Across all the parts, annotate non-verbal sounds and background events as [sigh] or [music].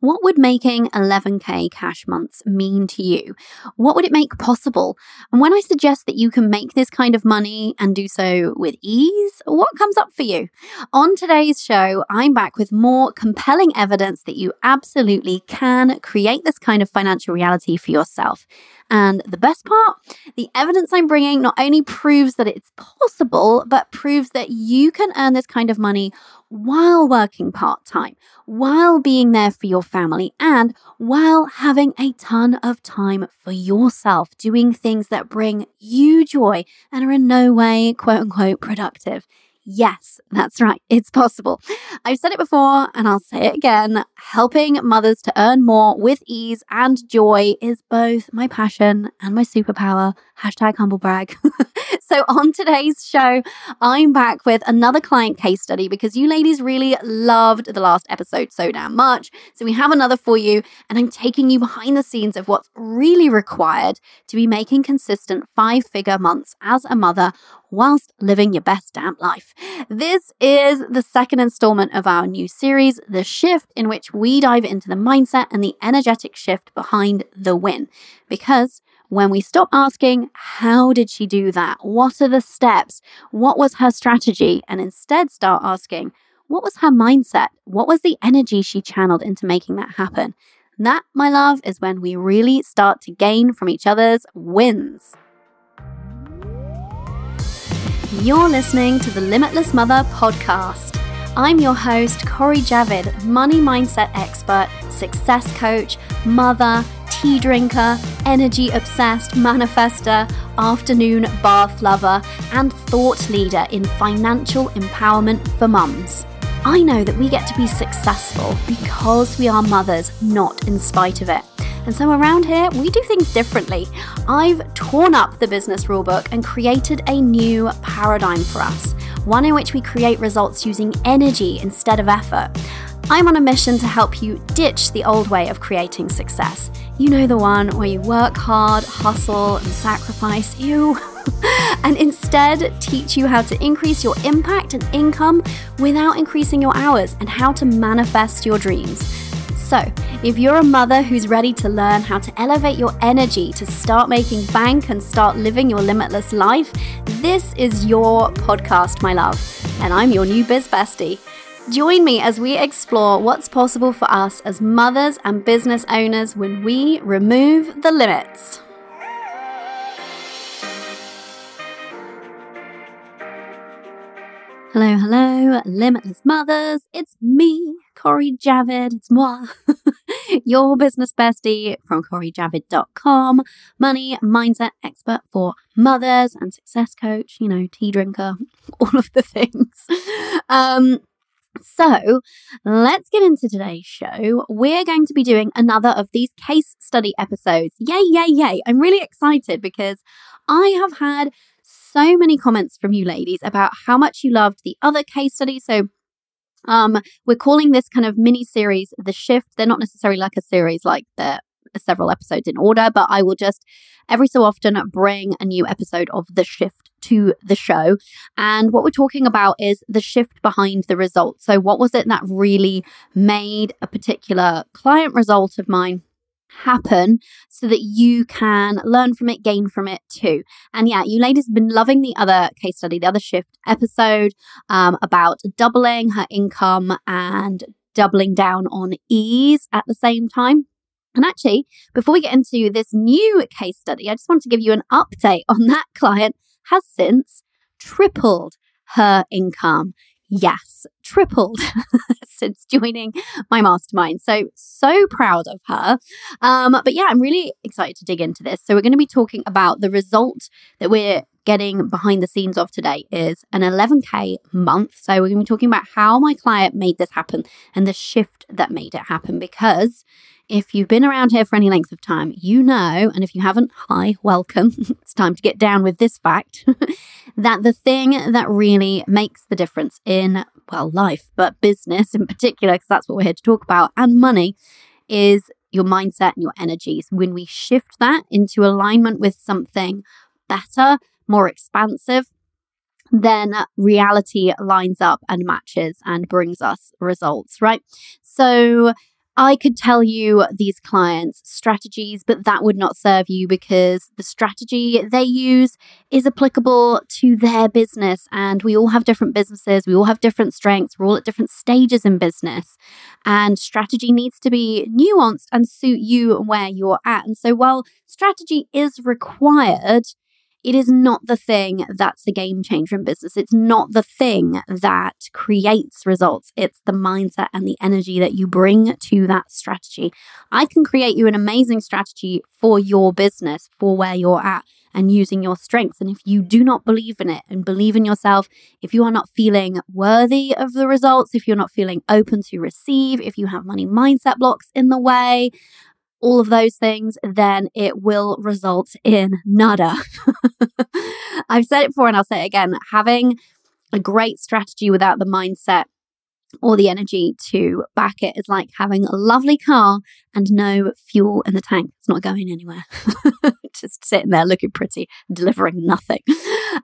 what would making 11K cash months mean to you? What would it make possible? And when I suggest that you can make this kind of money and do so with ease, what comes up for you? On today's show, I'm back with more compelling evidence that you absolutely can create this kind of financial reality for yourself. And the best part, the evidence I'm bringing not only proves that it's possible, but proves that you can earn this kind of money while working part time, while being there for your family, and while having a ton of time for yourself, doing things that bring you joy and are in no way, quote unquote, productive. Yes, that's right. It's possible. I've said it before and I'll say it again. Helping mothers to earn more with ease and joy is both my passion and my superpower. Hashtag humble brag. [laughs] so, on today's show, I'm back with another client case study because you ladies really loved the last episode so damn much. So, we have another for you, and I'm taking you behind the scenes of what's really required to be making consistent five figure months as a mother whilst living your best damn life. This is the second installment of our new series, The Shift, in which we dive into the mindset and the energetic shift behind the win. Because when we stop asking, how did she do that? What are the steps? What was her strategy? And instead start asking, what was her mindset? What was the energy she channeled into making that happen? That, my love, is when we really start to gain from each other's wins. You're listening to the Limitless Mother podcast. I'm your host, Cori Javid, money mindset expert, success coach, mother, tea drinker, energy obsessed manifester, afternoon bath lover, and thought leader in financial empowerment for mums. I know that we get to be successful because we are mothers, not in spite of it. And so around here, we do things differently. I've torn up the business rulebook and created a new paradigm for us, one in which we create results using energy instead of effort. I'm on a mission to help you ditch the old way of creating success. You know the one where you work hard, hustle, and sacrifice, you, [laughs] and instead teach you how to increase your impact and income without increasing your hours and how to manifest your dreams. So, if you're a mother who's ready to learn how to elevate your energy to start making bank and start living your limitless life, this is your podcast, my love. And I'm your new biz bestie. Join me as we explore what's possible for us as mothers and business owners when we remove the limits. Hello, hello, limitless mothers. It's me, Cori Javid. It's moi, [laughs] your business bestie from CoriJavid.com, money mindset expert for mothers and success coach, you know, tea drinker, [laughs] all of the things. Um, so let's get into today's show. We're going to be doing another of these case study episodes. Yay, yay, yay. I'm really excited because I have had so many comments from you ladies about how much you loved the other case study. So um, we're calling this kind of mini series the shift. They're not necessarily like a series like the several episodes in order, but I will just every so often bring a new episode of the shift to the show. And what we're talking about is the shift behind the result. So, what was it that really made a particular client result of mine happen so that you can learn from it, gain from it too. And yeah, you ladies have been loving the other case study, the other shift episode um, about doubling her income and doubling down on ease at the same time. And actually, before we get into this new case study, I just want to give you an update on that client has since tripled her income. Yes, tripled [laughs] since joining my mastermind. So, so proud of her. Um, but yeah, I'm really excited to dig into this. So, we're going to be talking about the result that we're getting behind the scenes of today is an 11K month. So, we're going to be talking about how my client made this happen and the shift that made it happen because if you've been around here for any length of time, you know, and if you haven't, hi, welcome. [laughs] it's time to get down with this fact [laughs] that the thing that really makes the difference in, well, life, but business in particular, because that's what we're here to talk about, and money is your mindset and your energies. When we shift that into alignment with something better, more expansive, then reality lines up and matches and brings us results, right? So, I could tell you these clients' strategies, but that would not serve you because the strategy they use is applicable to their business. And we all have different businesses, we all have different strengths, we're all at different stages in business. And strategy needs to be nuanced and suit you and where you're at. And so while strategy is required, it is not the thing that's the game changer in business. It's not the thing that creates results. It's the mindset and the energy that you bring to that strategy. I can create you an amazing strategy for your business, for where you're at, and using your strengths. And if you do not believe in it and believe in yourself, if you are not feeling worthy of the results, if you're not feeling open to receive, if you have money mindset blocks in the way, all of those things, then it will result in nada. [laughs] I've said it before and I'll say it again. Having a great strategy without the mindset or the energy to back it is like having a lovely car and no fuel in the tank. It's not going anywhere. [laughs] Just sitting there looking pretty, delivering nothing.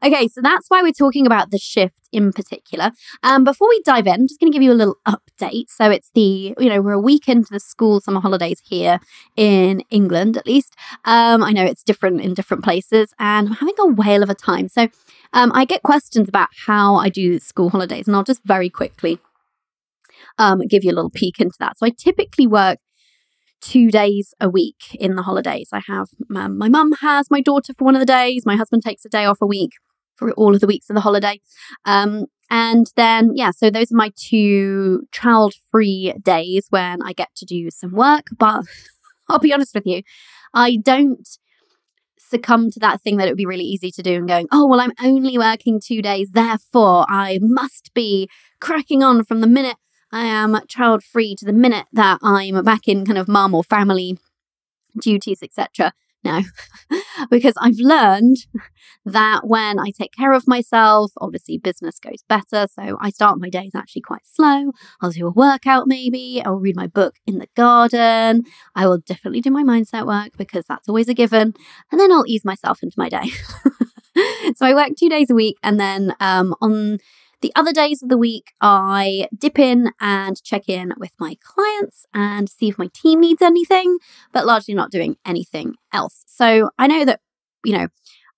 Okay, so that's why we're talking about the shift in particular. Um, before we dive in, I'm just going to give you a little update. So it's the, you know, we're a week into the school summer holidays here in England, at least. Um, I know it's different in different places, and I'm having a whale of a time. So um, I get questions about how I do school holidays, and I'll just very quickly um, give you a little peek into that. So I typically work two days a week in the holidays. I have um, my mum has my daughter for one of the days, my husband takes a day off a week for all of the weeks of the holiday. Um, and then, yeah, so those are my two child free days when I get to do some work. But [laughs] I'll be honest with you, I don't succumb to that thing that it would be really easy to do and going, oh, well, I'm only working two days, therefore I must be cracking on from the minute I am child free to the minute that I'm back in kind of mum or family duties, etc. No, [laughs] because I've learned that when I take care of myself, obviously business goes better. So I start my days actually quite slow. I'll do a workout maybe. I'll read my book in the garden. I will definitely do my mindset work because that's always a given. And then I'll ease myself into my day. [laughs] so I work two days a week. And then um, on the other days of the week, I dip in and check in with my clients and see if my team needs anything, but largely not doing anything else. So I know that, you know,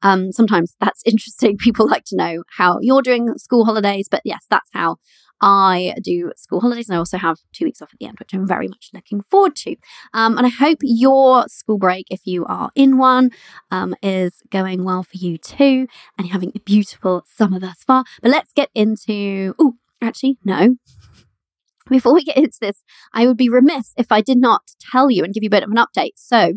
um, sometimes that's [laughs] interesting. People like to know how you're doing school holidays, but yes, that's how I do school holidays and I also have two weeks off at the end, which I'm very much looking forward to. Um, and I hope your school break, if you are in one, um, is going well for you too and you're having a beautiful summer thus far. But let's get into, oh, actually, no. [laughs] Before we get into this, I would be remiss if I did not tell you and give you a bit of an update. So,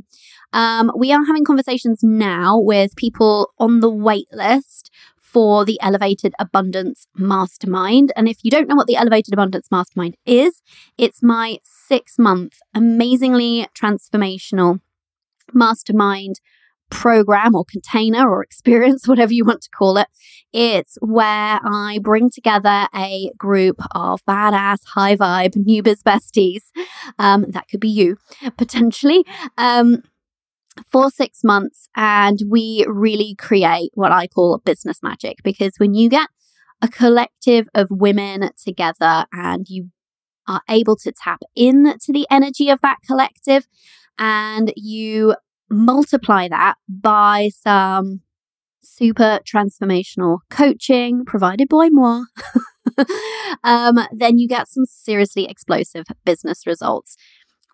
um, we are having conversations now with people on the wait list for the Elevated Abundance Mastermind. And if you don't know what the Elevated Abundance Mastermind is, it's my six month, amazingly transformational mastermind program or container or [laughs] experience, whatever you want to call it. It's where I bring together a group of badass, high vibe, new biz besties. Um, that could be you potentially. Um, for six months and we really create what I call business magic because when you get a collective of women together and you are able to tap into the energy of that collective and you multiply that by some super transformational coaching provided by moi, [laughs] um, then you get some seriously explosive business results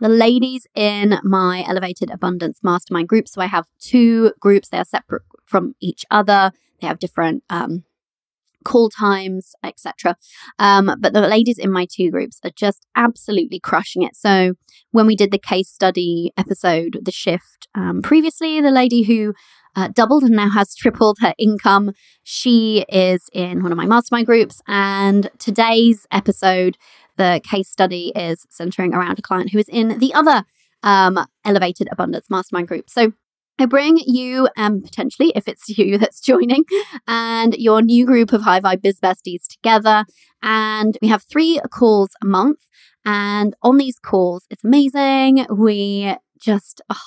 the ladies in my Elevated Abundance Mastermind group. So I have two groups, they are separate from each other, they have different um, call times, etc. Um, but the ladies in my two groups are just absolutely crushing it. So when we did the case study episode, the shift um, previously, the lady who uh, doubled and now has tripled her income. She is in one of my mastermind groups. And today's episode, the case study is centering around a client who is in the other um, Elevated Abundance Mastermind group. So I bring you, um, potentially, if it's you that's joining, and your new group of High Vibe Biz Besties together. And we have three calls a month. And on these calls, it's amazing. We just oh,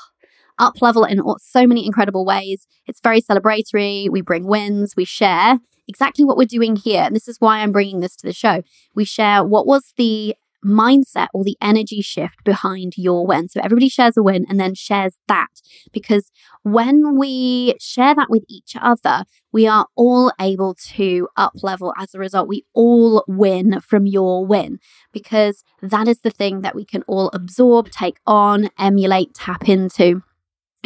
up level in so many incredible ways. It's very celebratory. We bring wins, we share exactly what we're doing here. And this is why I'm bringing this to the show. We share what was the mindset or the energy shift behind your win. So everybody shares a win and then shares that because when we share that with each other, we are all able to up level as a result. We all win from your win because that is the thing that we can all absorb, take on, emulate, tap into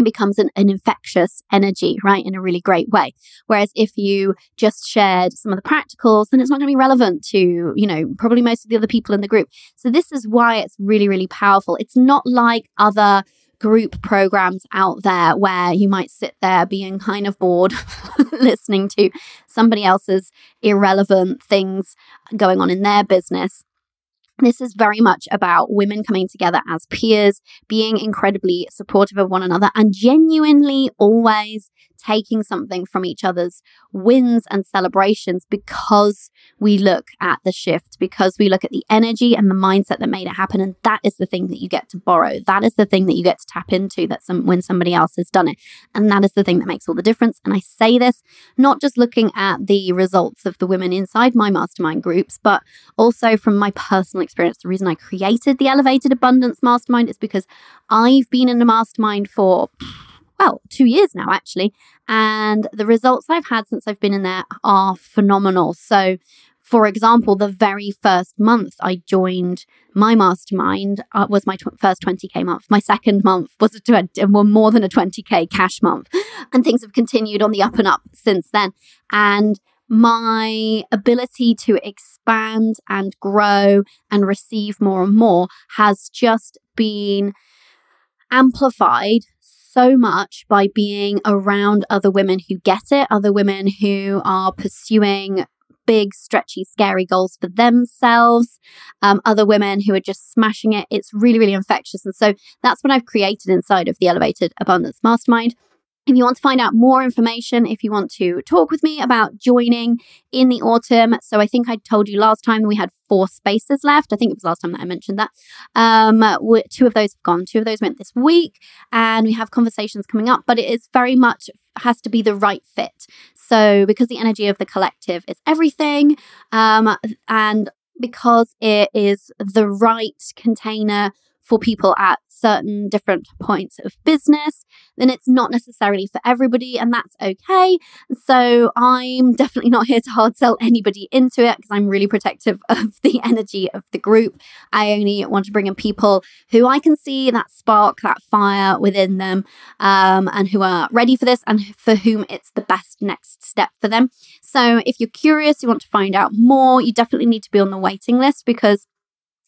it becomes an, an, infectious energy, right, in a really great way. Whereas if you just shared some of the practicals, then it's not going to be relevant to, you know, probably most of the other people in the group. So this is why it's really, really powerful. It's not like other group programs out there where you might sit there being kind of bored [laughs] listening to somebody else's irrelevant things going on in their business this is very much about women coming together as peers, being incredibly supportive of one another, and genuinely always taking something from each other's wins and celebrations because we look at the shift, because we look at the energy and the mindset that made it happen. And that is the thing that you get to borrow. That is the thing that you get to tap into that some when somebody else has done it. And that is the thing that makes all the difference. And I say this not just looking at the results of the women inside my mastermind groups, but also from my personal experience. The reason I created the Elevated Abundance Mastermind is because I've been in a mastermind for well, two years now, actually. And the results I've had since I've been in there are phenomenal. So, for example, the very first month I joined my mastermind uh, was my tw- first 20K month. My second month was a 20, well, more than a 20K cash month. And things have continued on the up and up since then. And my ability to expand and grow and receive more and more has just been amplified so much by being around other women who get it, other women who are pursuing big, stretchy, scary goals for themselves, um, other women who are just smashing it. It's really, really infectious. And so that's what I've created inside of the Elevated Abundance Mastermind. If you want to find out more information, if you want to talk with me about joining in the autumn, so I think I told you last time we had four spaces left. I think it was last time that I mentioned that. Um, two of those have gone, two of those went this week, and we have conversations coming up, but it is very much has to be the right fit. So, because the energy of the collective is everything, um, and because it is the right container for people at certain different points of business, then it's not necessarily for everybody, and that's okay. So I'm definitely not here to hard sell anybody into it because I'm really protective [laughs] of the energy of the group. I only want to bring in people who I can see that spark, that fire within them, um, and who are ready for this and for whom it's the best next step for them. So if you're curious, you want to find out more, you definitely need to be on the waiting list because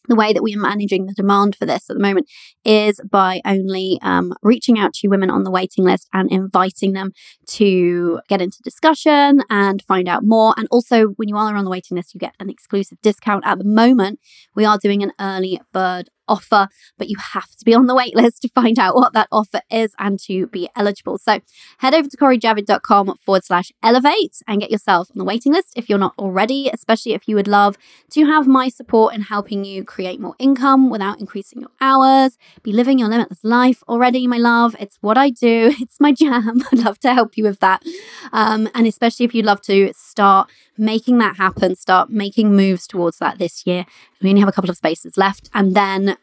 the way that we are managing the demand for this at the moment is by only um, reaching out to women on the waiting list and inviting them to get into discussion and find out more. And also, when you are on the waiting list, you get an exclusive discount. At the moment, we are doing an early bird offer, but you have to be on the waitlist to find out what that offer is and to be eligible. So head over to CoriJavid.com forward slash elevate and get yourself on the waiting list if you're not already, especially if you would love to have my support in helping you create more income without increasing your hours, be living your limitless life already, my love. It's what I do, [laughs] it's my jam. [laughs] I'd love to help you with that. Um, and especially if you'd love to start making that happen, start making moves towards that this year. We only have a couple of spaces left. And then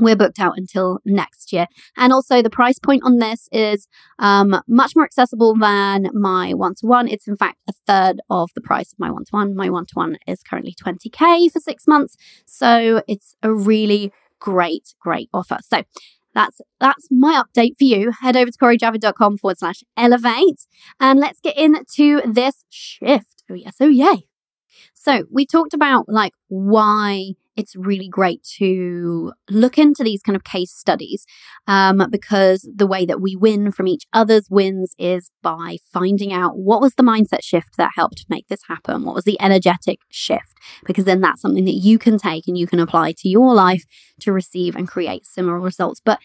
we're booked out until next year. And also, the price point on this is um, much more accessible than my one to one. It's in fact a third of the price of my one to one. My one to one is currently 20K for six months. So it's a really great, great offer. So that's that's my update for you. Head over to CoriJavid.com forward slash elevate and let's get into this shift. Oh yes, oh yay. So we talked about like why it's really great to look into these kind of case studies um, because the way that we win from each other's wins is by finding out what was the mindset shift that helped make this happen, what was the energetic shift, because then that's something that you can take and you can apply to your life to receive and create similar results. But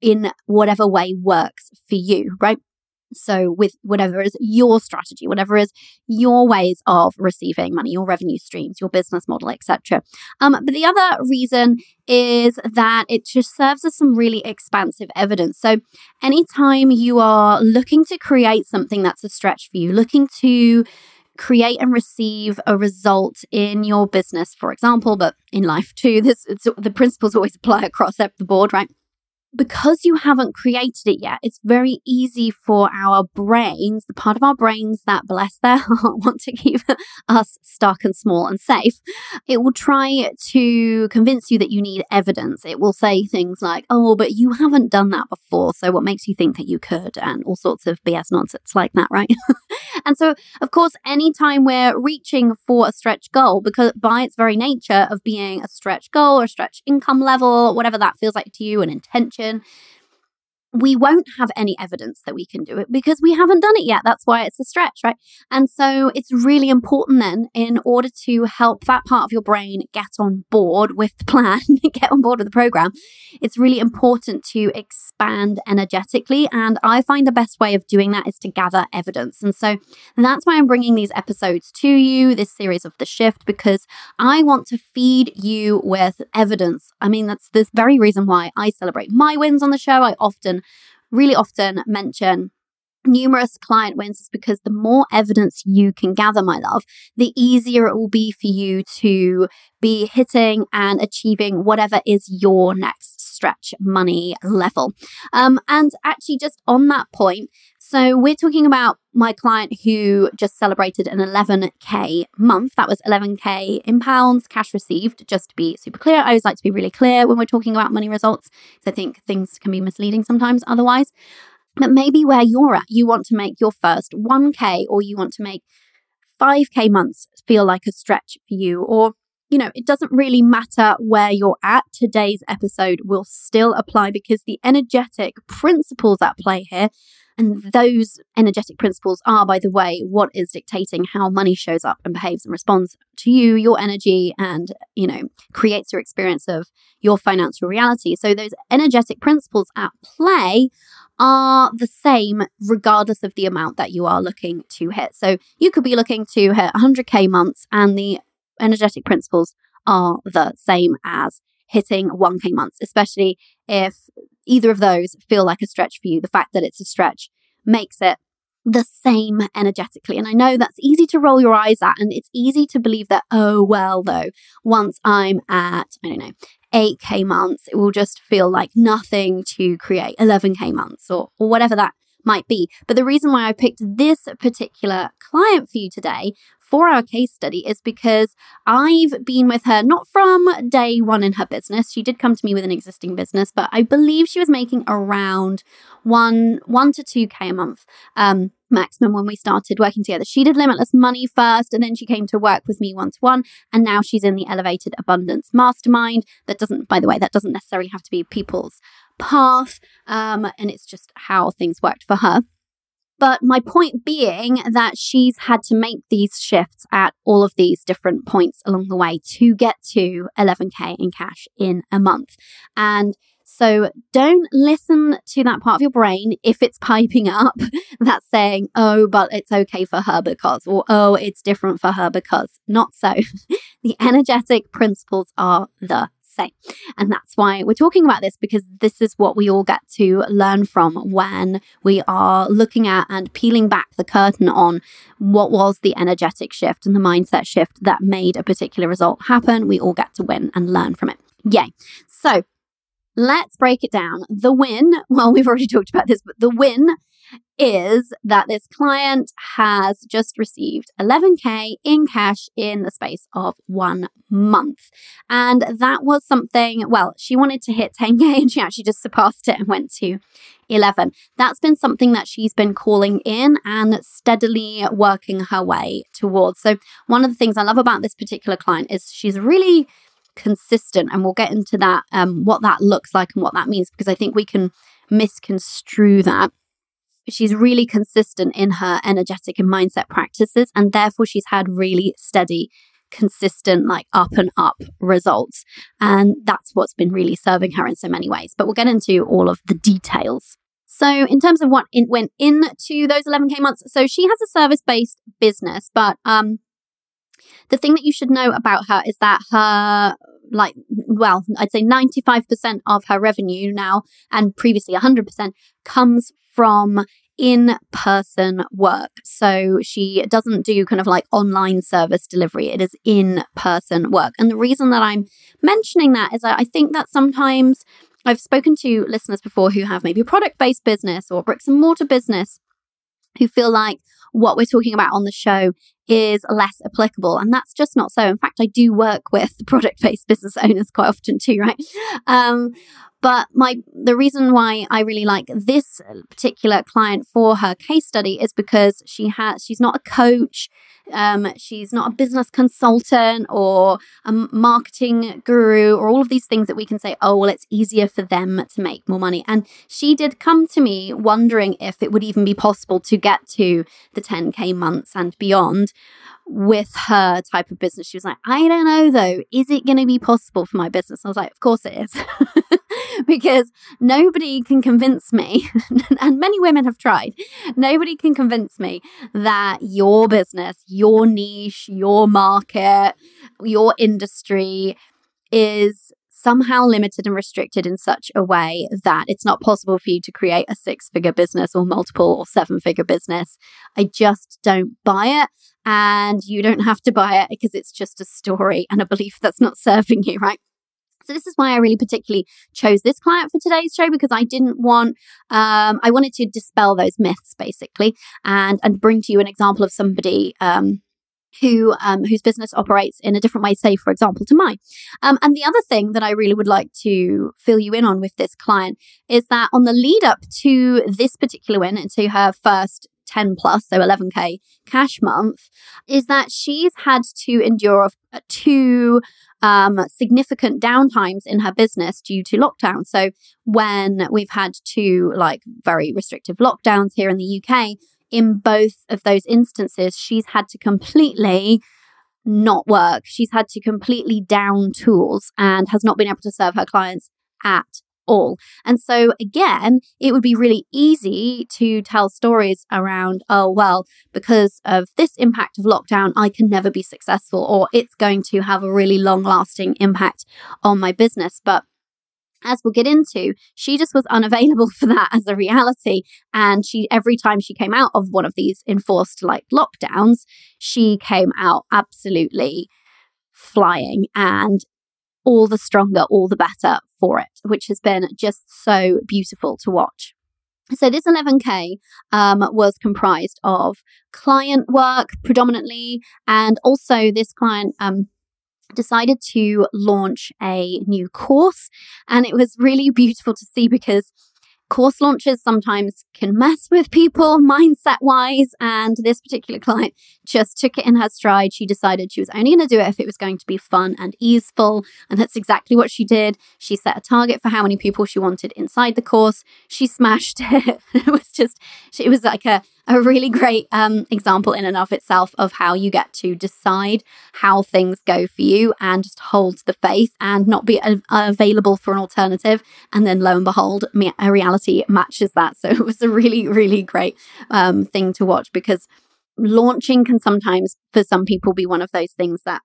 in whatever way works for you, right? So, with whatever is your strategy, whatever is your ways of receiving money, your revenue streams, your business model, etc. Um, but the other reason is that it just serves as some really expansive evidence. So, anytime you are looking to create something that's a stretch for you, looking to create and receive a result in your business, for example, but in life too, this the principles always apply across the board, right? Because you haven't created it yet, it's very easy for our brains, the part of our brains that bless their [laughs] heart, want to keep us stuck and small and safe. It will try to convince you that you need evidence. It will say things like, oh, but you haven't done that before. So what makes you think that you could? And all sorts of BS nonsense like that, right? [laughs] and so, of course, anytime we're reaching for a stretch goal, because by its very nature of being a stretch goal or stretch income level, whatever that feels like to you, an intention we won't have any evidence that we can do it because we haven't done it yet. That's why it's a stretch, right? And so it's really important then, in order to help that part of your brain get on board with the plan, [laughs] get on board with the program, it's really important to expand energetically. And I find the best way of doing that is to gather evidence. And so and that's why I'm bringing these episodes to you, this series of The Shift, because I want to feed you with evidence. I mean, that's the very reason why I celebrate my wins on the show. I often really often mention numerous client wins is because the more evidence you can gather, my love, the easier it will be for you to be hitting and achieving whatever is your next stretch money level. Um, and actually, just on that point, so we're talking about my client who just celebrated an 11k month. That was 11k in pounds, cash received. Just to be super clear, I always like to be really clear when we're talking about money results So I think things can be misleading sometimes otherwise. But maybe where you're at, you want to make your first 1k or you want to make 5k months feel like a stretch for you or you know, it doesn't really matter where you're at. Today's episode will still apply because the energetic principles at play here and those energetic principles are, by the way, what is dictating how money shows up and behaves and responds to you, your energy, and, you know, creates your experience of your financial reality. So those energetic principles at play are the same regardless of the amount that you are looking to hit. So you could be looking to hit 100K months, and the energetic principles are the same as hitting 1K months, especially if either of those feel like a stretch for you. The fact that it's a stretch makes it the same energetically. And I know that's easy to roll your eyes at, and it's easy to believe that, oh, well, though, once I'm at, I don't know, 8K months, it will just feel like nothing to create 11K months or, or whatever that might be. But the reason why I picked this particular client for you today for our case study is because I've been with her not from day one in her business. She did come to me with an existing business, but I believe she was making around one one to two k a month. Um, maximum when we started working together. She did limitless money first and then she came to work with me one to one and now she's in the elevated abundance mastermind. That doesn't by the way that doesn't necessarily have to be people's path um, and it's just how things worked for her. But my point being that she's had to make these shifts at all of these different points along the way to get to 11K in cash in a month. And so don't listen to that part of your brain if it's piping up [laughs] that's saying, oh, but it's okay for her because, or oh, it's different for her because. Not so. [laughs] the energetic principles are the say. And that's why we're talking about this because this is what we all get to learn from when we are looking at and peeling back the curtain on what was the energetic shift and the mindset shift that made a particular result happen. We all get to win and learn from it. Yay. So, Let's break it down. The win, [laughs] well, we've already talked about this, but the win is that this client has just received 11K in cash in the space of one month. And that was something, well, she wanted to hit 10K [laughs] and she actually just surpassed it and went to 11. That's been something that she's been calling in and steadily working her way towards. So, one of the things I love about this particular client is she's really consistent and we'll get into that um, what that looks like and what that means because i think we can misconstrue that she's really consistent in her energetic and mindset practices and therefore she's had really steady consistent like up and up results. And that's what's been really serving her in so many ways. But we'll get into all of the details. So in terms of what in, went into those 11k months so she has a service based business but um the thing that you should know about her is that her like well i'd say 95% of her revenue now and previously 100% comes from in person work. So she doesn't do kind of like online service delivery, it is in person work. And the reason that I'm mentioning that is that I think that sometimes I've spoken to listeners before who have maybe product based business or bricks and mortar business who feel like what we're talking about on the show is less applicable. And that's just not so. In fact, I do work with [laughs] product based business owners quite often too, right? Um, but my the reason why I really like this particular client for her case study is because she has she's not a coach, um, she's not a business consultant or a marketing guru or all of these things that we can say, oh well, it's easier for them to make more money. And she did come to me wondering if it would even be possible to get to the 10k months and beyond with her type of business. She was like, I don't know though, is it going to be possible for my business? I was like, of course it is. [laughs] because nobody can convince me, [laughs] and many women have tried, nobody can convince me that your business, your niche, your market, your industry is somehow limited and restricted in such a way that it's not possible for you to create a six figure business or multiple or seven figure business. I just don't buy it. And you don't have to buy it because it's just a story and a belief that's not [laughs] serving you, right? So this is why I really particularly chose this client for today's show because I didn't want, um, I wanted to dispel those myths basically and and bring to you an example of somebody um, who um, whose business operates in a different way, say, for example, to mine. Um, and the other thing that I really would like to fill you in on with this client is that on the lead up to this particular win and to her first 10 plus, so 11K cash month, is that she's had to endure two um, significant downtimes in her business due to lockdown. So when we've had two like very restrictive lockdowns here in the UK, in both of those instances, she's had to completely not work. She's had to completely down tools and has not been able to serve her clients at all. And so, again, it would be really easy to tell stories around, oh, well, because of this impact of lockdown, I can never be successful, or it's going to have a really long lasting impact on my business. But as we'll get into, she just was unavailable [laughs] for that as a reality. And she, every time she came out of one of these enforced like lockdowns, she came out absolutely flying and all the stronger, all the better for it, which has been just so beautiful to watch. So this 11K um, was comprised of client work predominantly, and also this client um, decided to launch a new course. And it was really beautiful to see because course launches sometimes can mess with people mindset wise. And this particular client just took it in her stride. She decided she was only going to do it if it was going to be fun and easeful. And that's exactly what she did. She set a target for how many people she wanted inside the course. She smashed [laughs] it. it was just, it was like a, a really great um, example in and of itself of how you get to decide how things go for you and just hold the faith and not be a- available for an alternative. And then lo and behold, a reality matches that. So [laughs] it was a really, really great um, thing to watch because launching can sometimes, for some people, be one of those things that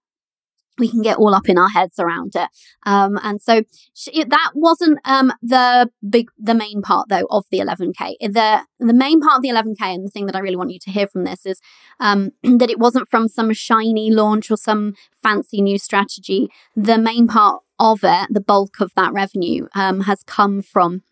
we can get all up in our heads around it. Um, and so she, that wasn't um, the big, the main part though of the 11k. The the main part of the 11k, and the thing that I really want you to hear from this is um, [clears throat] that it wasn't from some shiny launch or some fancy new strategy. The main part of it, the bulk of that revenue, um, has come from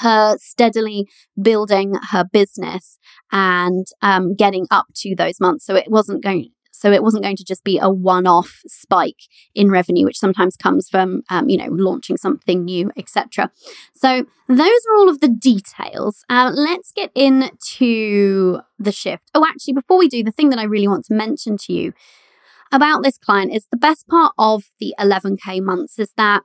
her steadily building her business and um, getting up to those months. So it wasn't going. So it wasn't going to just be a one-off spike in revenue, which sometimes comes from, um, you know, launching something new, etc. So those are all of the details. Uh, let's get into the shift. Oh, actually, before we do, the thing that I really want to mention to you about this client is the best part of the 11k months is that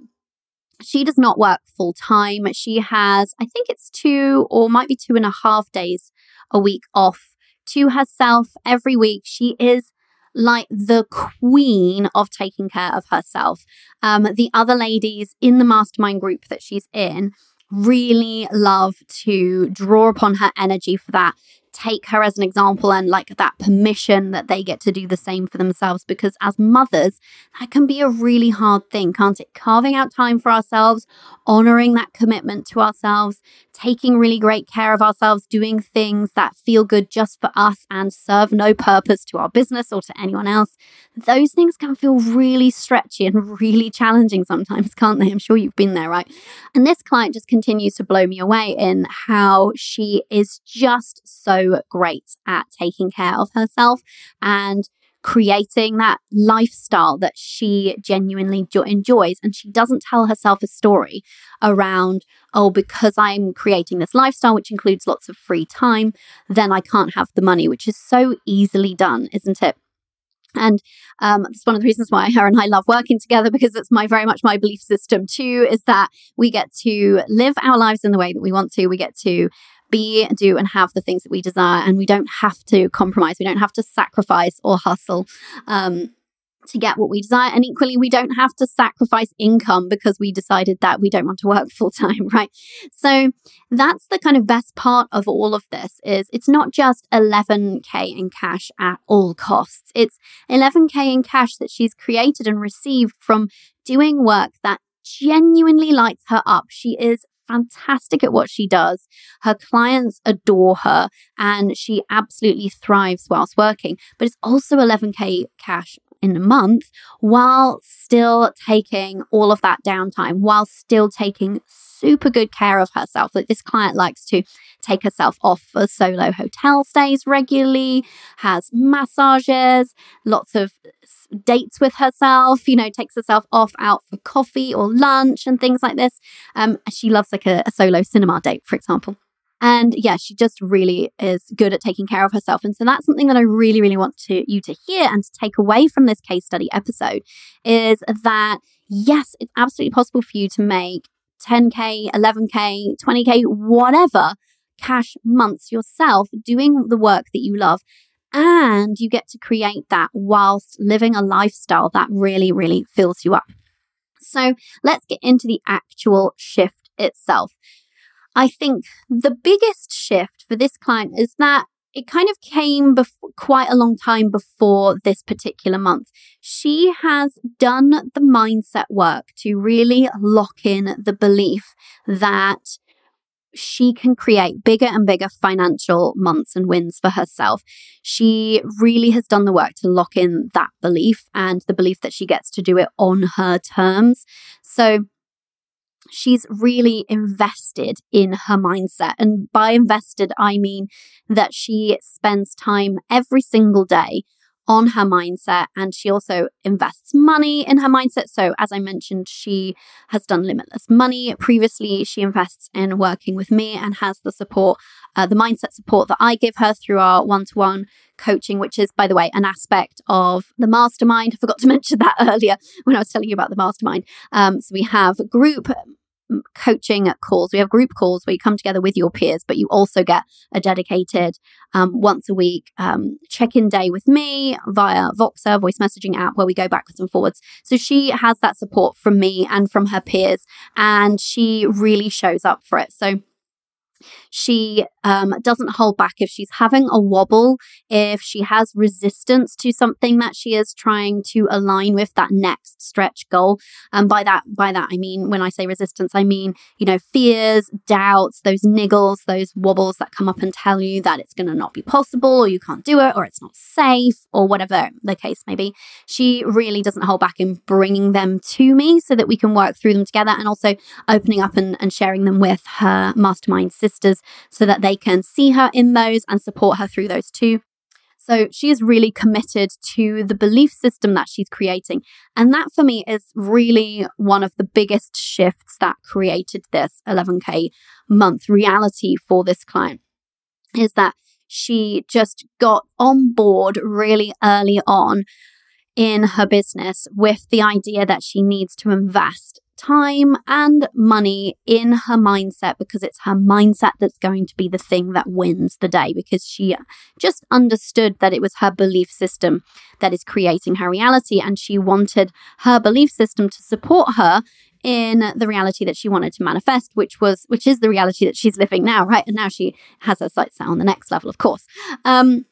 she does not work full time. She has, I think it's two or might be two and a half days a week off to herself every week. She is like the queen of taking care of herself. Um, the other ladies in the mastermind group that she's in really love to draw upon her energy for that take her as an example and like that permission that they get to do the same for themselves because as mothers that can be a really hard thing can't it? Carving out time for ourselves honoring that commitment to ourselves taking really great care of ourselves doing things that feel good just for us and serve no purpose to our business or to anyone else. Those things can feel really stretchy and really challenging sometimes can't they? I'm sure you've been there right? And this client just continues to blow me away in how she is just so great at taking care of herself and creating that lifestyle that she genuinely jo- enjoys. And she doesn't tell herself a story around, oh, because I'm creating this lifestyle, which includes lots of free time, then I can't have the money, which is so easily done, isn't it? And um, one of the reasons why her and I love working together because it's my very much my belief system too. Is that we get to live our lives in the way that we want to. We get to be, do, and have the things that we desire, and we don't have to compromise. We don't have to sacrifice or hustle. Um, to get what we desire. And equally, we don't have to sacrifice income because we decided that we don't want to work [laughs] full time, right? So that's the kind of best part of all of this is it's not just 11k in cash at all costs. It's 11k in cash that she's created and received from doing work that genuinely lights her up. She is fantastic at what she does. Her clients adore her and she absolutely thrives whilst working. But it's also 11K cash in a month while still taking all of that downtime, while still taking super good care of herself. Like this client likes to take herself off for solo hotel stays regularly, has massages, lots of dates with herself, you know, takes herself off out for coffee or lunch and things like this. Um, she loves like a, a solo cinema date, for example. And yeah, she just really is good at taking care of herself. And so that's something that I really, really want to you to hear and to take away from this case study episode is that yes, it's absolutely possible for you to make 10K, 11K, 20K, whatever cash months yourself doing the work that you love. And you get to create that whilst living a lifestyle that really, really fills you up. So let's get into the actual shift itself. I think the biggest shift for this client is that it kind of came quite a long time before this particular month. She has done the mindset work to really lock in the belief that she can create bigger and bigger financial months and wins for herself. She really has done the work to lock in that belief and the belief that she gets to do it on her terms. So she's really invested in her mindset. And by invested, I mean that she spends time every single day on her mindset and she also invests money in her mindset. So, as I mentioned, she has done limitless money previously. She invests in working with me and has the support, uh, the mindset support that I give her through our one to one coaching, which is, by the way, an aspect of the mastermind. I forgot to [laughs] mention that earlier when I was telling you about the mastermind. Um, so, we have a group coaching calls. We have group calls where you come together with your peers, but you also get a dedicated um, once a week um, check in day with me via Voxer voice messaging app where we go backwards and forwards. So she has that support from me and from her peers, and she really shows up for it. So she um, doesn't hold back if she's having a wobble, if she has resistance to something that she is trying to align with that next stretch goal. And by that, by that, I mean when I say resistance, I mean you know fears, doubts, those niggles, those wobbles that come up and tell you that it's going to not be possible, or you can't do it, or it's not safe, or whatever the case may be. She really doesn't hold back in bringing them to me so that we can work through them together, and also opening up and, and sharing them with her mastermind sisters so that they can see her in those and support her through those too. So she is really committed to the belief system that she's creating. And that for me is really one of the biggest shifts that created this 11K month reality for this client is that she just got on board really early on in her business with the idea that she needs to invest time and money in her mindset because it's her mindset that's going to be the thing that wins the day because she just understood that it was her belief system that is creating her reality and she wanted her belief system to support her in the reality that she wanted to manifest, which was which is the reality that she's living now, right? And now she has her sights set on the next level, of course. Um,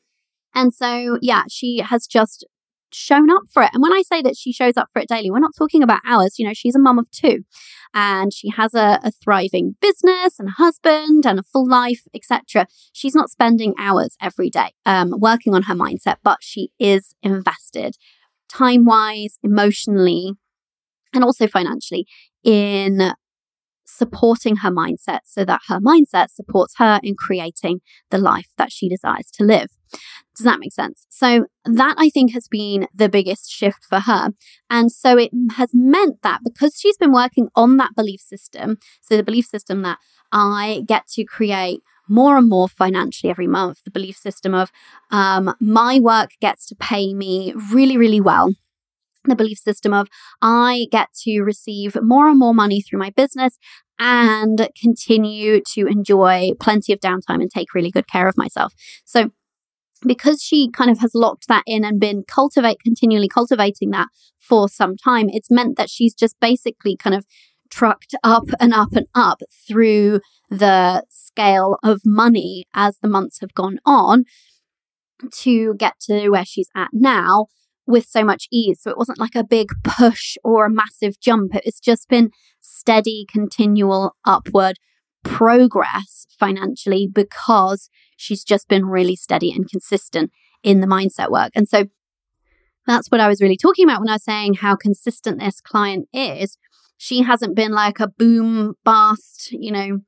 and so yeah, she has just shown up for it. And when I say that she shows up for it daily, we're not talking about hours. You know, she's a mum of two and she has a, a thriving business and a husband and a full life, etc. She's not spending hours every day um, working on her mindset, but she is invested time wise, emotionally, and also financially in supporting her mindset so that her mindset supports her in creating the life that she desires to live. Does that make sense? So, that I think has been the biggest shift for her. And so it has meant that because she's been working on that belief system, so the belief system that I get to create more and more financially every month, the belief system of um, my work gets to pay me really, really well the belief system of I get to receive more and more money through my business and continue to enjoy plenty of downtime and take really good care of myself. So because she kind of has locked that in and been cultivate continually cultivating that for some time, it's meant that she's just basically kind of trucked up and up and up through the scale of money as the months have gone on to get to where she's at now with so much ease. So it wasn't like a big push or a massive jump. It's just been steady, continual upward progress financially because she's just been really steady and consistent in the mindset work. And so that's what I was really talking about when I was saying how consistent this client is. She hasn't been like a boom bust, you know,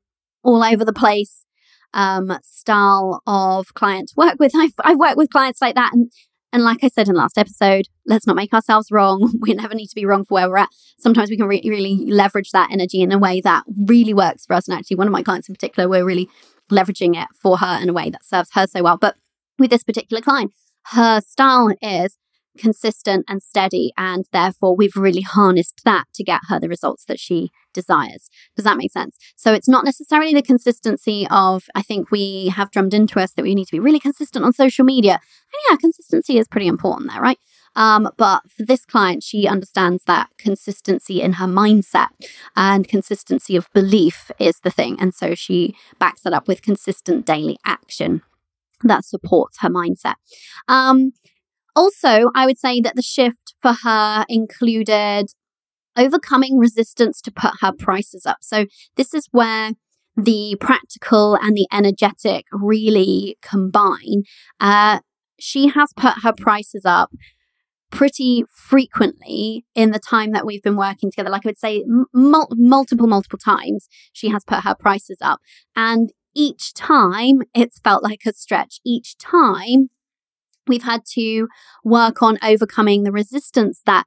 all over the place um, style of client to work with. [laughs] I've, I've worked with clients like that and and like I said in the last episode, let's not make ourselves wrong. [laughs] We never need to be wrong for where we're at. Sometimes we can re- really leverage that energy in a way that really works for us. And actually, one of my clients in particular, we're really leveraging it for her in a way that serves her so well. But with this particular client, her style is consistent and steady. And therefore, we've really harnessed that to get her the results that she desires. Does that make sense? So it's not necessarily the consistency of, I think we have drummed into us that we need to be really consistent on social media. And yeah, consistency is pretty important there, right? Um, but for this client, she understands that consistency in her mindset and consistency of belief is the thing. And so she backs that up with consistent daily action that supports her mindset. Um, also, I would say that the shift for her included overcoming resistance to put her prices up. So, this is where the practical and the energetic really combine. Uh, she has put her prices up pretty frequently in the time that we've been working together. Like I would say, mul- multiple, multiple times, she has put her prices up. And each time it's felt like a stretch. Each time we've had to work on overcoming the resistance that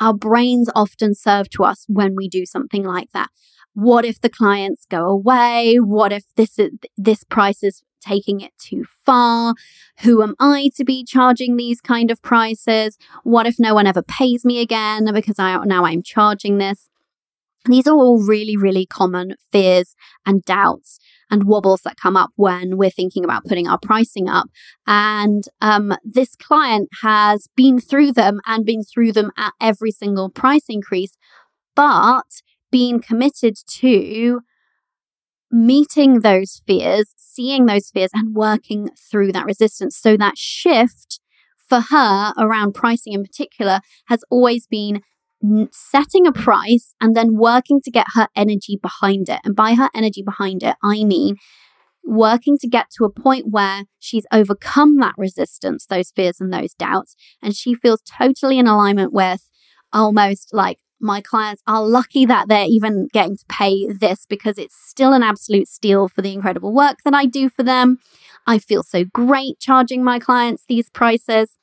our brains often serve to us when we do something like that. What if the clients go away? What if this is, this price is taking it too far? Who am I to be charging these kind of prices? What if no one ever pays me again because I now I'm charging this? These are all really, really common fears and doubts and wobbles that come up when we're thinking about putting our pricing up. And um, this client has been through them and been through them at every single price increase, but being committed to meeting those fears, seeing those fears, and working through that resistance. So that shift for her around pricing in particular has always been setting a price and then working to get her energy behind it. And by her energy behind it, I mean working to get to a point where she's overcome that resistance, those fears and those doubts, and she feels totally in alignment with almost like my clients are lucky that they're even getting to pay this because it's still an absolute steal for the incredible work that I do for them. I feel so great charging my clients these prices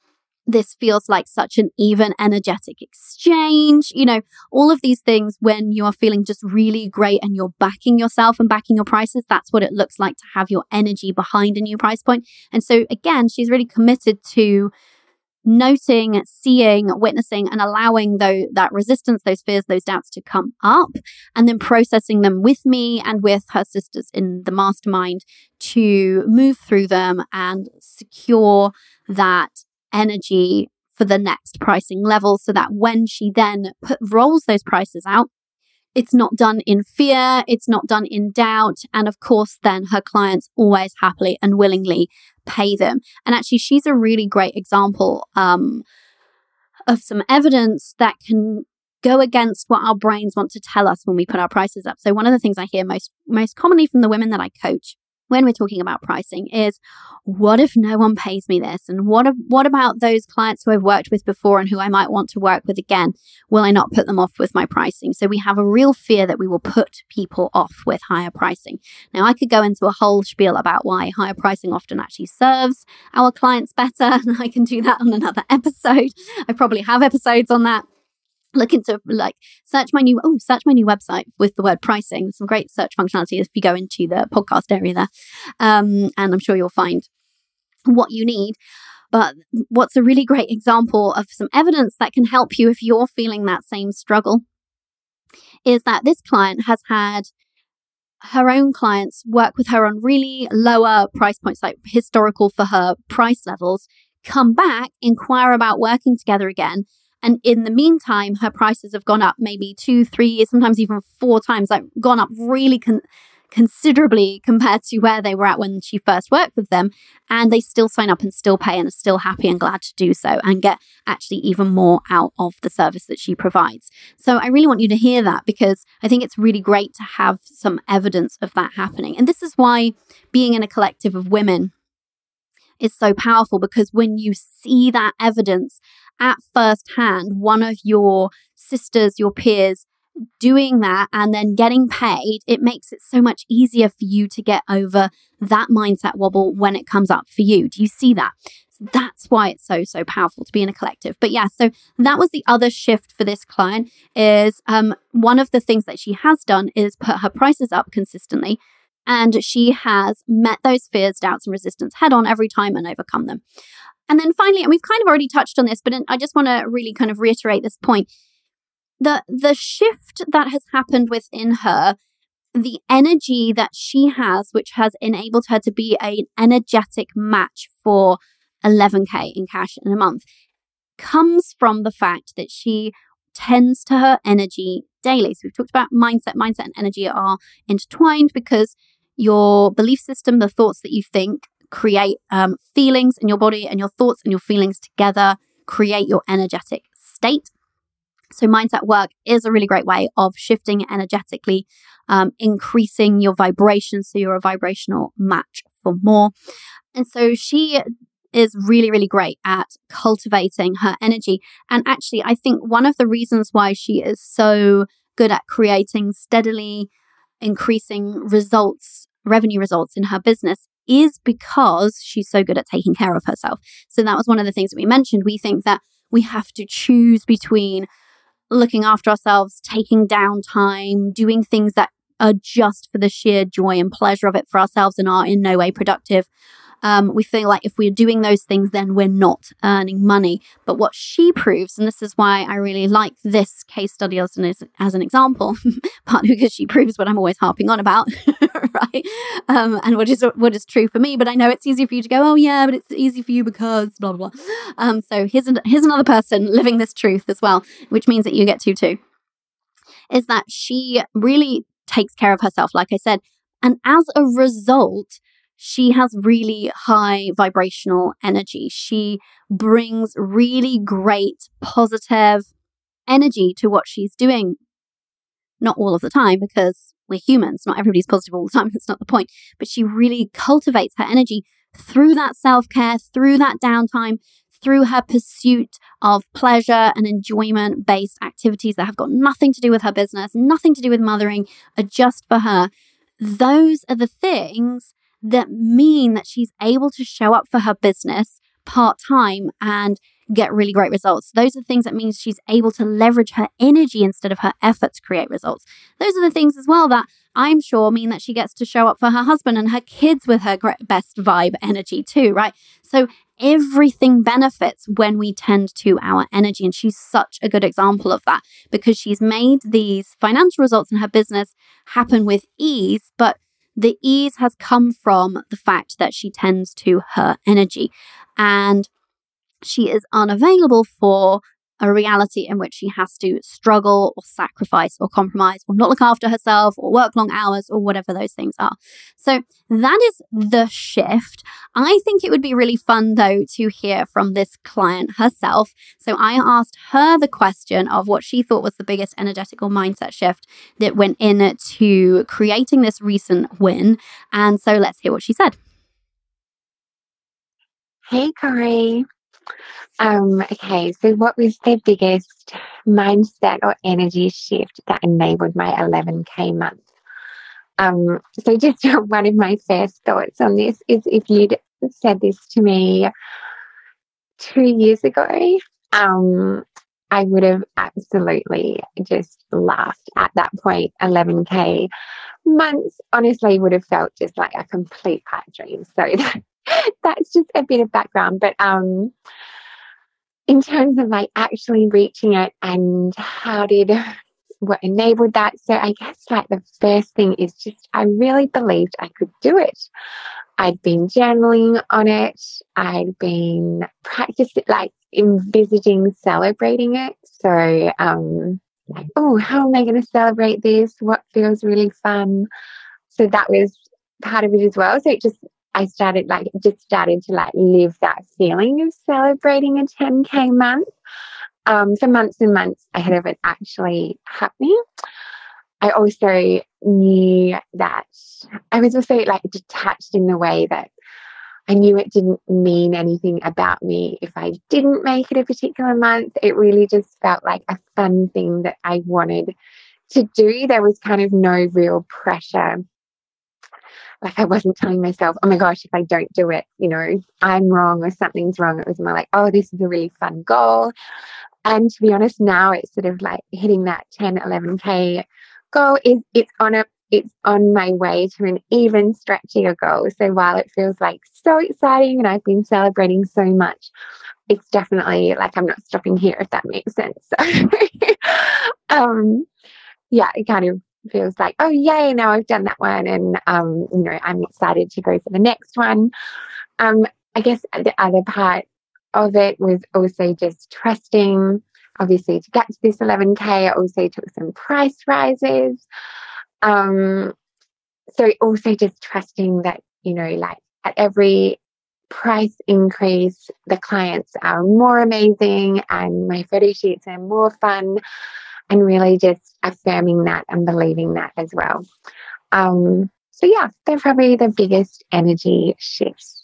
this feels like such an even energetic exchange. You know, all of these things when you are feeling just really great and you're backing yourself and backing your prices, that's what it looks like to have your energy behind a new price point. And so, again, she's really committed to noting, seeing, witnessing, and allowing though that resistance, those fears, those doubts to come up, and then processing them with me and with her sisters in the mastermind to move through them and secure that energy for the next pricing level so that when she then put, rolls those prices out, It's not done in fear. It's not done in doubt. And of course, then her clients always happily and willingly pay them. And actually, she's a really great example um, of some evidence that can go against what our brains want to tell us when we put our prices up. So one of the things I hear most most commonly from the women that I coach when we're talking about pricing is what if no one pays me this? And what what about those clients who I've worked with before and who I might want to work with again? Will I not put them off with my pricing? So we have a real fear that we will put people off with higher pricing. Now I could go into a whole spiel about why higher pricing often actually serves our clients better [laughs] and I can do that on another [laughs] episode. I probably have episodes on that look into like search my new oh search my new website with the word pricing. Some great search functionality if you go into the podcast area there um, and i'm sure you'll find what you need. But what's a really great example of some evidence that can help you if you're feeling that same struggle is that this client has had her own clients work with her on really lower price points like historical for her price levels come back inquire about working together again and in the meantime, her prices have gone up maybe two, three, sometimes even four times, like gone up really con- considerably compared to where they were at when she first worked with them. And they still sign up and still pay and are still happy and glad to do so and get actually even more out of the service that she provides. So I really want you to hear that because I think it's really great to have some evidence of that happening. And this is why being in a collective of women is so powerful because when you see that evidence at first hand, one of your sisters, your peers, doing that and then getting paid, it makes it so much easier for you to get over that mindset wobble when it comes up for you. Do you see that? that's why it's so so powerful to be in a collective but yeah so that was the other shift for this client is um, one of the things that she has done is put her prices up consistently and she has met those fears, doubts, and resistance head on every time and overcome them. And then finally, and we've kind of already touched on this, but I just want to really kind of reiterate this point. The the shift that has happened within her, the energy that she has, which has enabled her to be an energetic match for 11k in cash in a month, comes from the fact that she tends to her energy daily. So we've talked about mindset. Mindset and energy are intertwined because your belief system, the thoughts that you think, create um, feelings in your body, and your thoughts and your feelings together create your energetic state. So, mindset work is a really great way of shifting energetically, um, increasing your vibration so you're a vibrational match for more. And so, she is really, really great at cultivating her energy. And actually, I think one of the reasons why she is so good at creating steadily increasing results revenue results in her business is because she's so good at taking care of herself. So that was one of the things that we mentioned. We think that we have to choose between looking after ourselves, taking downtime, doing things that are just for the sheer joy and pleasure of it for ourselves and are in no way productive, um, we feel like if we're doing those things, then we're not earning money. But what she proves, and this is why I really like this case study as an, as an example, [laughs] partly because she proves what I'm always harping on about, [laughs] right? Um, and what is what is true for me. But I know it's easy for you to go, oh yeah, but it's easy for you because blah blah blah. Um, so here's an, here's another person living this truth as well, which means that you get to too. Is that she really takes care of herself, like I said, and as a result, she has really high vibrational energy. She brings really great positive energy to what she's doing. Not all of the time, because we're humans. Not everybody's positive all the time. [laughs] That's not the point. But she really cultivates her energy through that self care, through that downtime, through her pursuit of pleasure and enjoyment based activities that have got nothing to do with her business, nothing to do with mothering, are just for her. Those are the things that mean that she's able to show up for her business part time and get really great results. Those are the things that means she's able to leverage her energy instead of her effort to create results. Those are the things as well that I'm sure mean that she gets to show up for her husband and her kids with her best vibe energy too, right? So everything benefits when we tend to our energy. And she's such a good example of that because she's made these financial results in her business happen with ease, but the ease has come from the fact that she tends to her energy. And she is unavailable for a reality in which she has to struggle or sacrifice or compromise or not look after herself or work long hours or whatever those things are. So that is the shift. I think it would be really fun though to hear from this client herself. So I asked her the question of what she thought was the biggest energetical mindset shift that went into creating this recent win. And so let's hear what she said. Hey, Cori. Um, okay, so what was the biggest mindset or energy shift that enabled my 11K month? Um, so, just [laughs] one of my first thoughts on this is if you'd said this to me two years ago, um, I would have absolutely just laughed at that point. 11K months honestly would have felt just like a complete pipe dream. So, [laughs] that, [laughs] that's just a bit of background. But um, in terms of like actually reaching it and how did [laughs] what enabled that. So I guess like the first thing is just I really believed I could do it. I'd been journaling on it. I'd been practicing like envisaging celebrating it. So um like, oh, how am I gonna celebrate this? What feels really fun? So that was part of it as well. So it just I started like just started to like live that feeling of celebrating a 10k month um, for months and months ahead of it actually happening. I also knew that I was also like detached in the way that I knew it didn't mean anything about me if I didn't make it a particular month. It really just felt like a fun thing that I wanted to do. There was kind of no real pressure like I wasn't telling myself, oh my gosh, if I don't do it, you know, I'm wrong or something's wrong. It was more like, oh, this is a really fun goal. And to be honest, now it's sort of like hitting that 10, 11K goal is it's on a it's on my way to an even stretchier goal. So while it feels like so exciting and I've been celebrating so much, it's definitely like I'm not stopping here if that makes sense. So [laughs] um yeah, it kind of feels like, oh yay, now I've done that one and um, you know, I'm excited to go for the next one. Um, I guess the other part of it was also just trusting. Obviously, to get to this 11K, I also took some price rises. Um, so also just trusting that, you know, like at every price increase, the clients are more amazing and my photo shoots are more fun and really just affirming that and believing that as well. Um, so, yeah, they're probably the biggest energy shifts.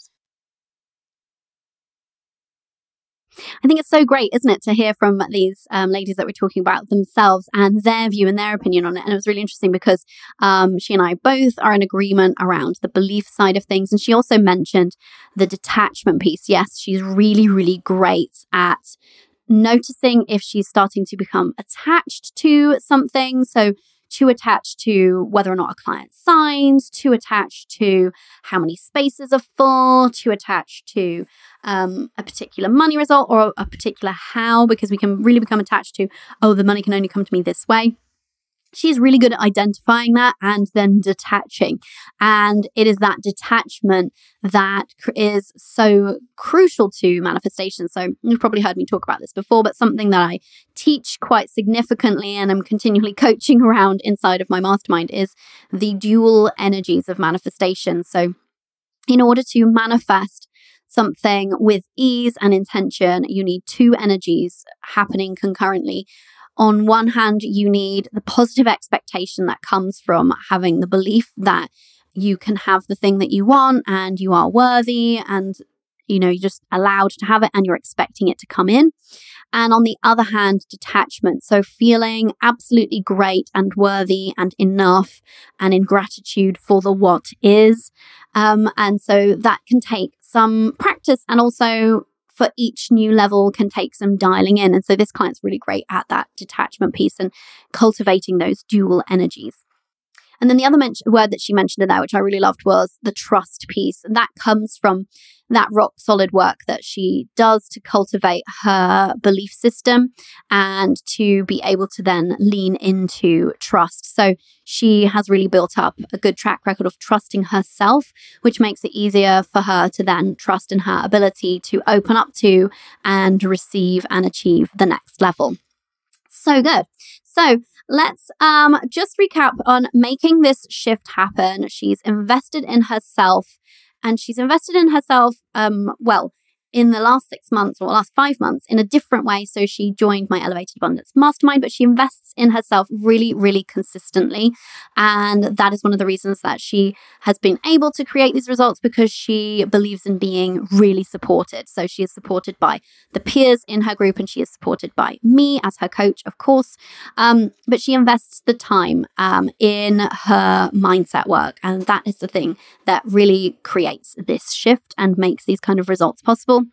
I think it's so great, isn't it, to hear from these um, ladies that we're talking about themselves and their view and their opinion on it. And it was really interesting because um, she and I both are in agreement around the belief side of things. And she also mentioned the detachment piece. Yes, she's really, really great at noticing if she's starting to become attached to something. So, too attached to whether or not a client signs, too attached to how many spaces are full, too attached to um, a particular money result or a particular how, because we can really become attached to, oh, the money can only come to me this way she's really good at identifying that and then detaching. And it is that detachment that is so crucial to manifestation. So you've probably heard me talk about this before, but something that I teach quite significantly and I'm continually [laughs] coaching around inside of my mastermind is the dual energies of manifestation. So in order to manifest something with ease and intention, you need two energies happening concurrently on one hand, you need the positive expectation that comes from having the belief that you can have the thing that you want and you are worthy and you know you're just allowed to have it and you're expecting it to come in. And on the other hand detachment. So feeling absolutely great and worthy and enough and in gratitude for the what is. Um, and so that can take some practice and also for each new level can take some dialing in. And so this client's really great at that detachment piece and cultivating those dual energies. And then the other men- word that she mentioned in there, which I really loved, was the trust piece. And that comes from that rock solid work that she does to cultivate her belief system and to be able to then lean into trust. So she has really built up a good track record of trusting herself, which makes it easier for her to then trust in her ability to open up to and receive and achieve the next level. So good. So let's um, just recap on making this shift happen. She's invested in herself and she's invested in herself, um, well, in the last six months or last five months in a different way. So she joined my Elevated Abundance Mastermind, but she invests in herself really, really consistently. And that is one of the reasons that she has been able to create these results because she believes in being really supported. So she is supported by the peers in her group and she is supported by me as her coach, of course. Um, but she invests the time um, in her mindset work. And that is the thing that really creates this shift and makes these kind of results possible.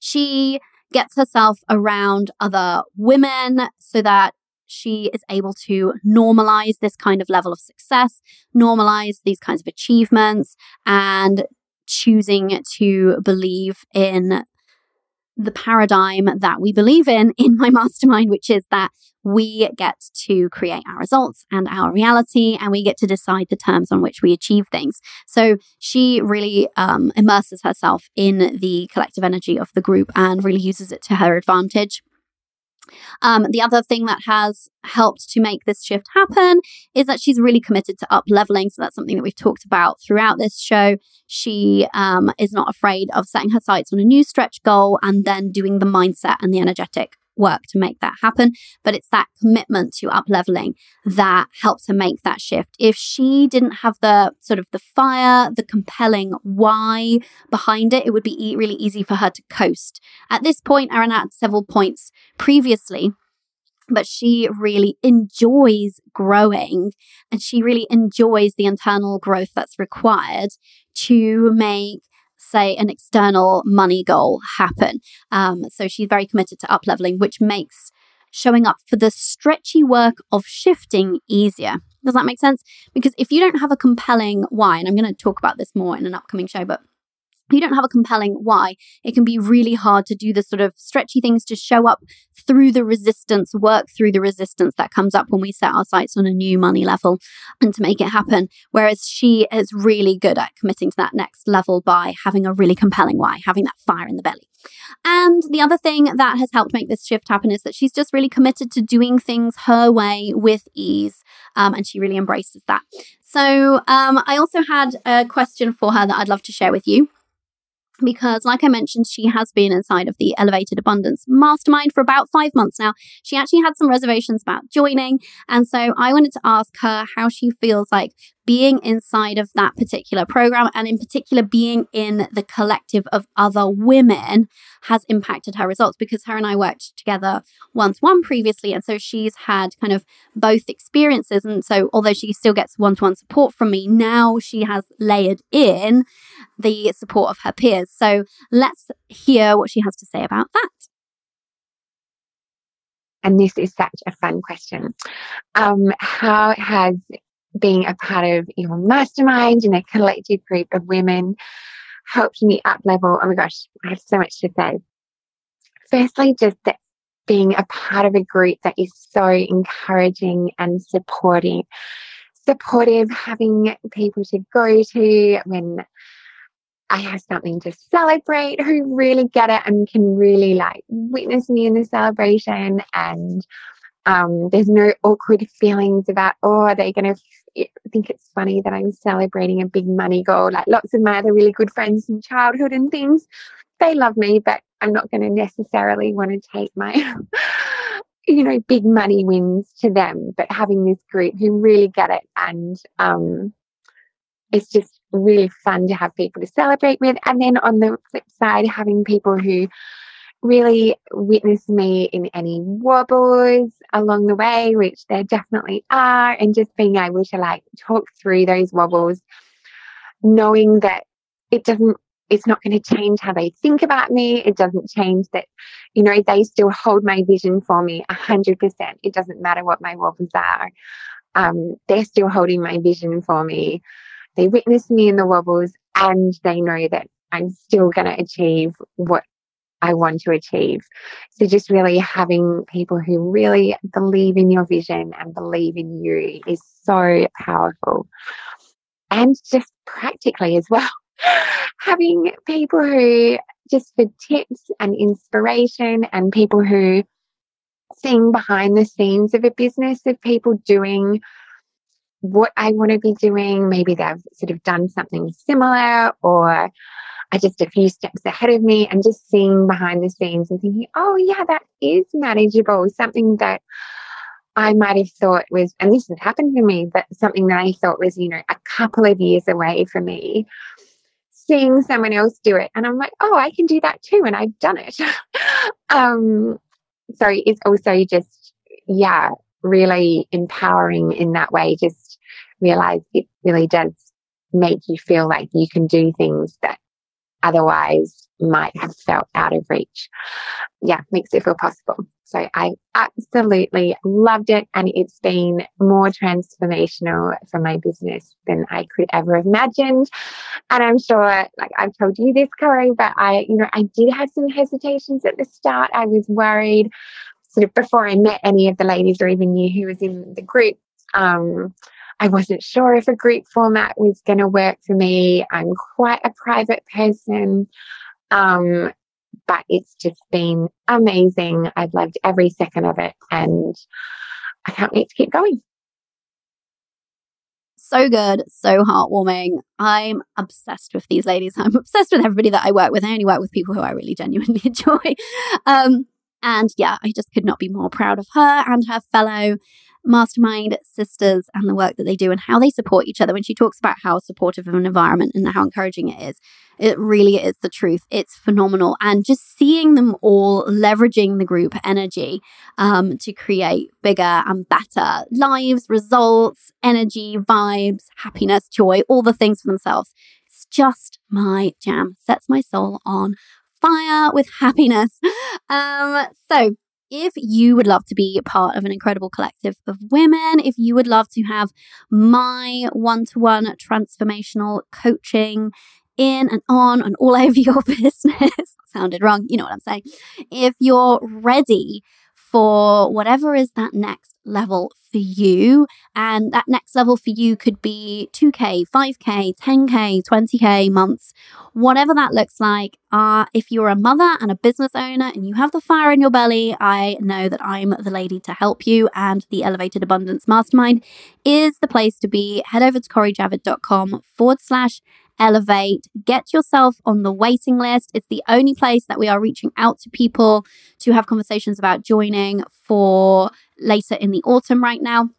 She gets herself around other women so that she is able to normalize this kind of level of success, normalize these kinds of achievements, and choosing to believe in the paradigm that we believe in in my [laughs] mastermind, which is that we get to create our results and our reality, and we get to decide the terms on which we achieve things. So she really um, immerses herself in the collective energy of the group and really uses it to her advantage. Um, the other thing that has helped to make this shift happen is that she's really committed to up leveling. So that's something that we've talked about throughout this show. She um, is not afraid of setting her sights on a new stretch goal and then doing the mindset and the energetic work to make that happen. But it's that commitment to up leveling that helps her make that shift. If she didn't have the sort of the fire, the compelling why behind it, it would be really easy for her to coast. At this point, Erin at several points previously but she really enjoys growing and she really enjoys the internal growth that's required to make say, an external money goal happen. Um, so she's very committed to up leveling, which makes showing up for the stretchy work of shifting easier. Does that make sense? Because if you don't have a compelling why, and I'm going to talk about this more in an upcoming show, but you don't have a compelling why, it can be really hard to do the sort of stretchy things to show up through the resistance, work through the resistance that comes up when we set our sights on a new money level and to make it happen. Whereas she is really good at committing to that next level by having a really compelling why, having that fire in the belly. And the other thing that has helped make this shift happen is that she's just really committed to doing things her way with ease. Um, and she really embraces that. So um, I also had a question for her that I'd love to share with you because, like I mentioned, she has been inside of the Elevated Abundance Mastermind for about five months now. She actually had some reservations about joining. And so I wanted to ask her how she feels like being inside of that particular program and in particular being in the collective of other women has impacted her results because her and I worked together once one previously and so she's had kind of both experiences and so although she still gets one-to-one support from me now she has layered in the support of her peers so let's hear what she has to say about that and this is such a fun question. Um, how has being a part of your mastermind and a collective group of women helped me up level. Oh my gosh, I have so much to say. Firstly, just that being a part of a group that is so encouraging and supporting, supportive, having people to go to when I have something to celebrate who really get it and can really like witness me in the celebration and um, there's no awkward feelings about, oh, are they going to think it's funny that I'm celebrating a big money goal. Like lots of my other really good friends from childhood and things, they love me, but I'm not going to necessarily want to take my, [laughs] you know, big money wins to them. But having this group who really get it and um, it's just really fun to have people to celebrate with. And then on the flip side, having people who really witness me in any wobbles along the way, which there definitely are, and just being able to like talk through those wobbles, knowing that it doesn't, it's not going to change how they think about me. It doesn't change that, you know, they still hold my vision for me a hundred percent. It doesn't matter what my wobbles are. um, they're still holding my vision for me. They witness me in the wobbles and they know that I'm still going to achieve what I want to achieve. So just really having people who really believe in your vision and believe in you is so powerful. And just practically as well, [laughs] having people who just for tips and inspiration and people who seeing behind the scenes of a business of people doing what I want to be doing. Maybe they've sort of done something similar or are just a few steps ahead of me and just seeing behind the scenes and thinking, oh, yeah, that is manageable. Something that I might have thought was, and this has happened to me, but something that I thought was, you know, a couple of years away from me, seeing someone else do it. And I'm like, oh, I can do that too. And I've done it. [laughs] um, so it's also just, yeah, really empowering in that way. Just realize it really does make you feel like you can do things that otherwise might have felt out of reach. Yeah, makes it feel possible. So I absolutely loved it. And it's been more transformational for my business than I could ever have imagined. And I'm sure, like I've told you this, Cori, but I, you know, I did have some hesitations at the start. I was worried sort of before I met any of the ladies or even you who was in the group. Um, I wasn't sure if a group format was going to work for me. I'm quite a private person. Um, but it's just been amazing. I've loved every second of it and I can't wait to keep going. So good, so heartwarming. I'm obsessed with these ladies. [laughs] I'm obsessed with everybody that I work with. I only work with people who I really genuinely [laughs] enjoy. Um, and yeah, I just could not be more proud of her and her fellow mastermind sisters and the work that they do and how they support each other. When she talks about how supportive of an environment and how encouraging it is, it really is the truth. It's phenomenal. And just seeing them all leveraging the group energy um, to create bigger and better lives, results, energy, vibes, happiness, joy, all the things for themselves. It's just my jam. Sets my soul on fire with happiness. [laughs] Um, so if you would love to be part of an incredible collective of women, if you would love to have my one to one transformational coaching in and on and all [laughs] over your business, [laughs] sounded wrong, you know what I'm saying. If you're ready for whatever is that next level for you. And that next level for you could be 2K, 5K, 10K, 20K months, whatever that looks like. Uh, if you're a mother and a business owner and you have the fire in your belly, I know that I'm the lady to help you. And the Elevated Abundance Mastermind is the place to be. Head over to CoriJavid.com forward slash elevate. Get yourself on the waiting list. It's the only place that we are reaching out to people to have conversations about joining for later in the autumn right now.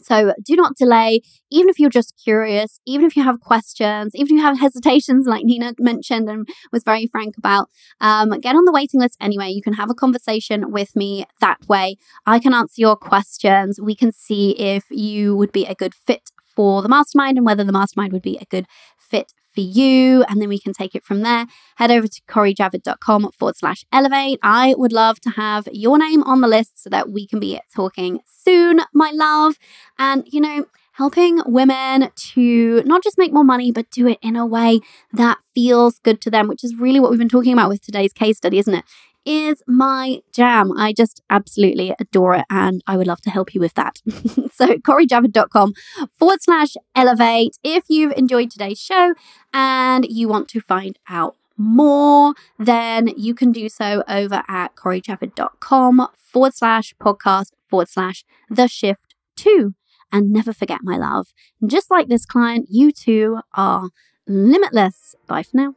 So do not delay, even if you're just curious, even if you have questions, even if you have [laughs] hesitations, like Nina mentioned and was very frank about, um, get on the waiting list anyway. You can have a conversation with me that way. I can answer your questions. We can see if you would be a good fit for the mastermind and whether the mastermind would be a good fit for you. And then we can take it from there. Head over to corijavid.com forward slash elevate. I would love to have your name on the list so that we can be talking soon, my love. And, you know, helping women to not just make more money, but do it in a way that feels good to them, which is really what we've been talking about with today's case study, isn't it? Is my jam. I just absolutely adore it and I would love to help you with that. [laughs] so, CoriJavid.com forward slash elevate. If you've enjoyed today's show and you want to find out more, then you can do so over at CoriJavid.com forward slash podcast forward slash the shift two. And never forget, my love, just like this client, you too are limitless. Bye for now.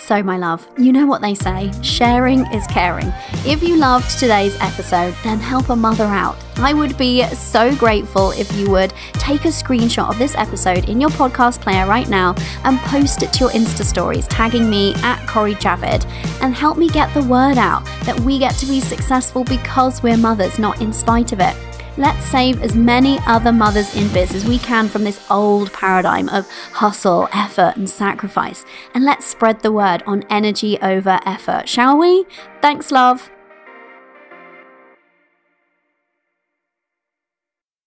So, my love, you know what they say sharing is caring. If you loved today's episode, then help a mother out. I would be so grateful if you would take a screenshot of this episode in your podcast player right now and post it to your Insta stories, tagging me at Cori Javid, and help me get the word out that we get to be successful because we're mothers, not in spite of it. Let's save as many other mothers in biz as we can from this old paradigm of hustle, effort, and sacrifice. And let's spread the word on energy over effort, shall we? Thanks, love.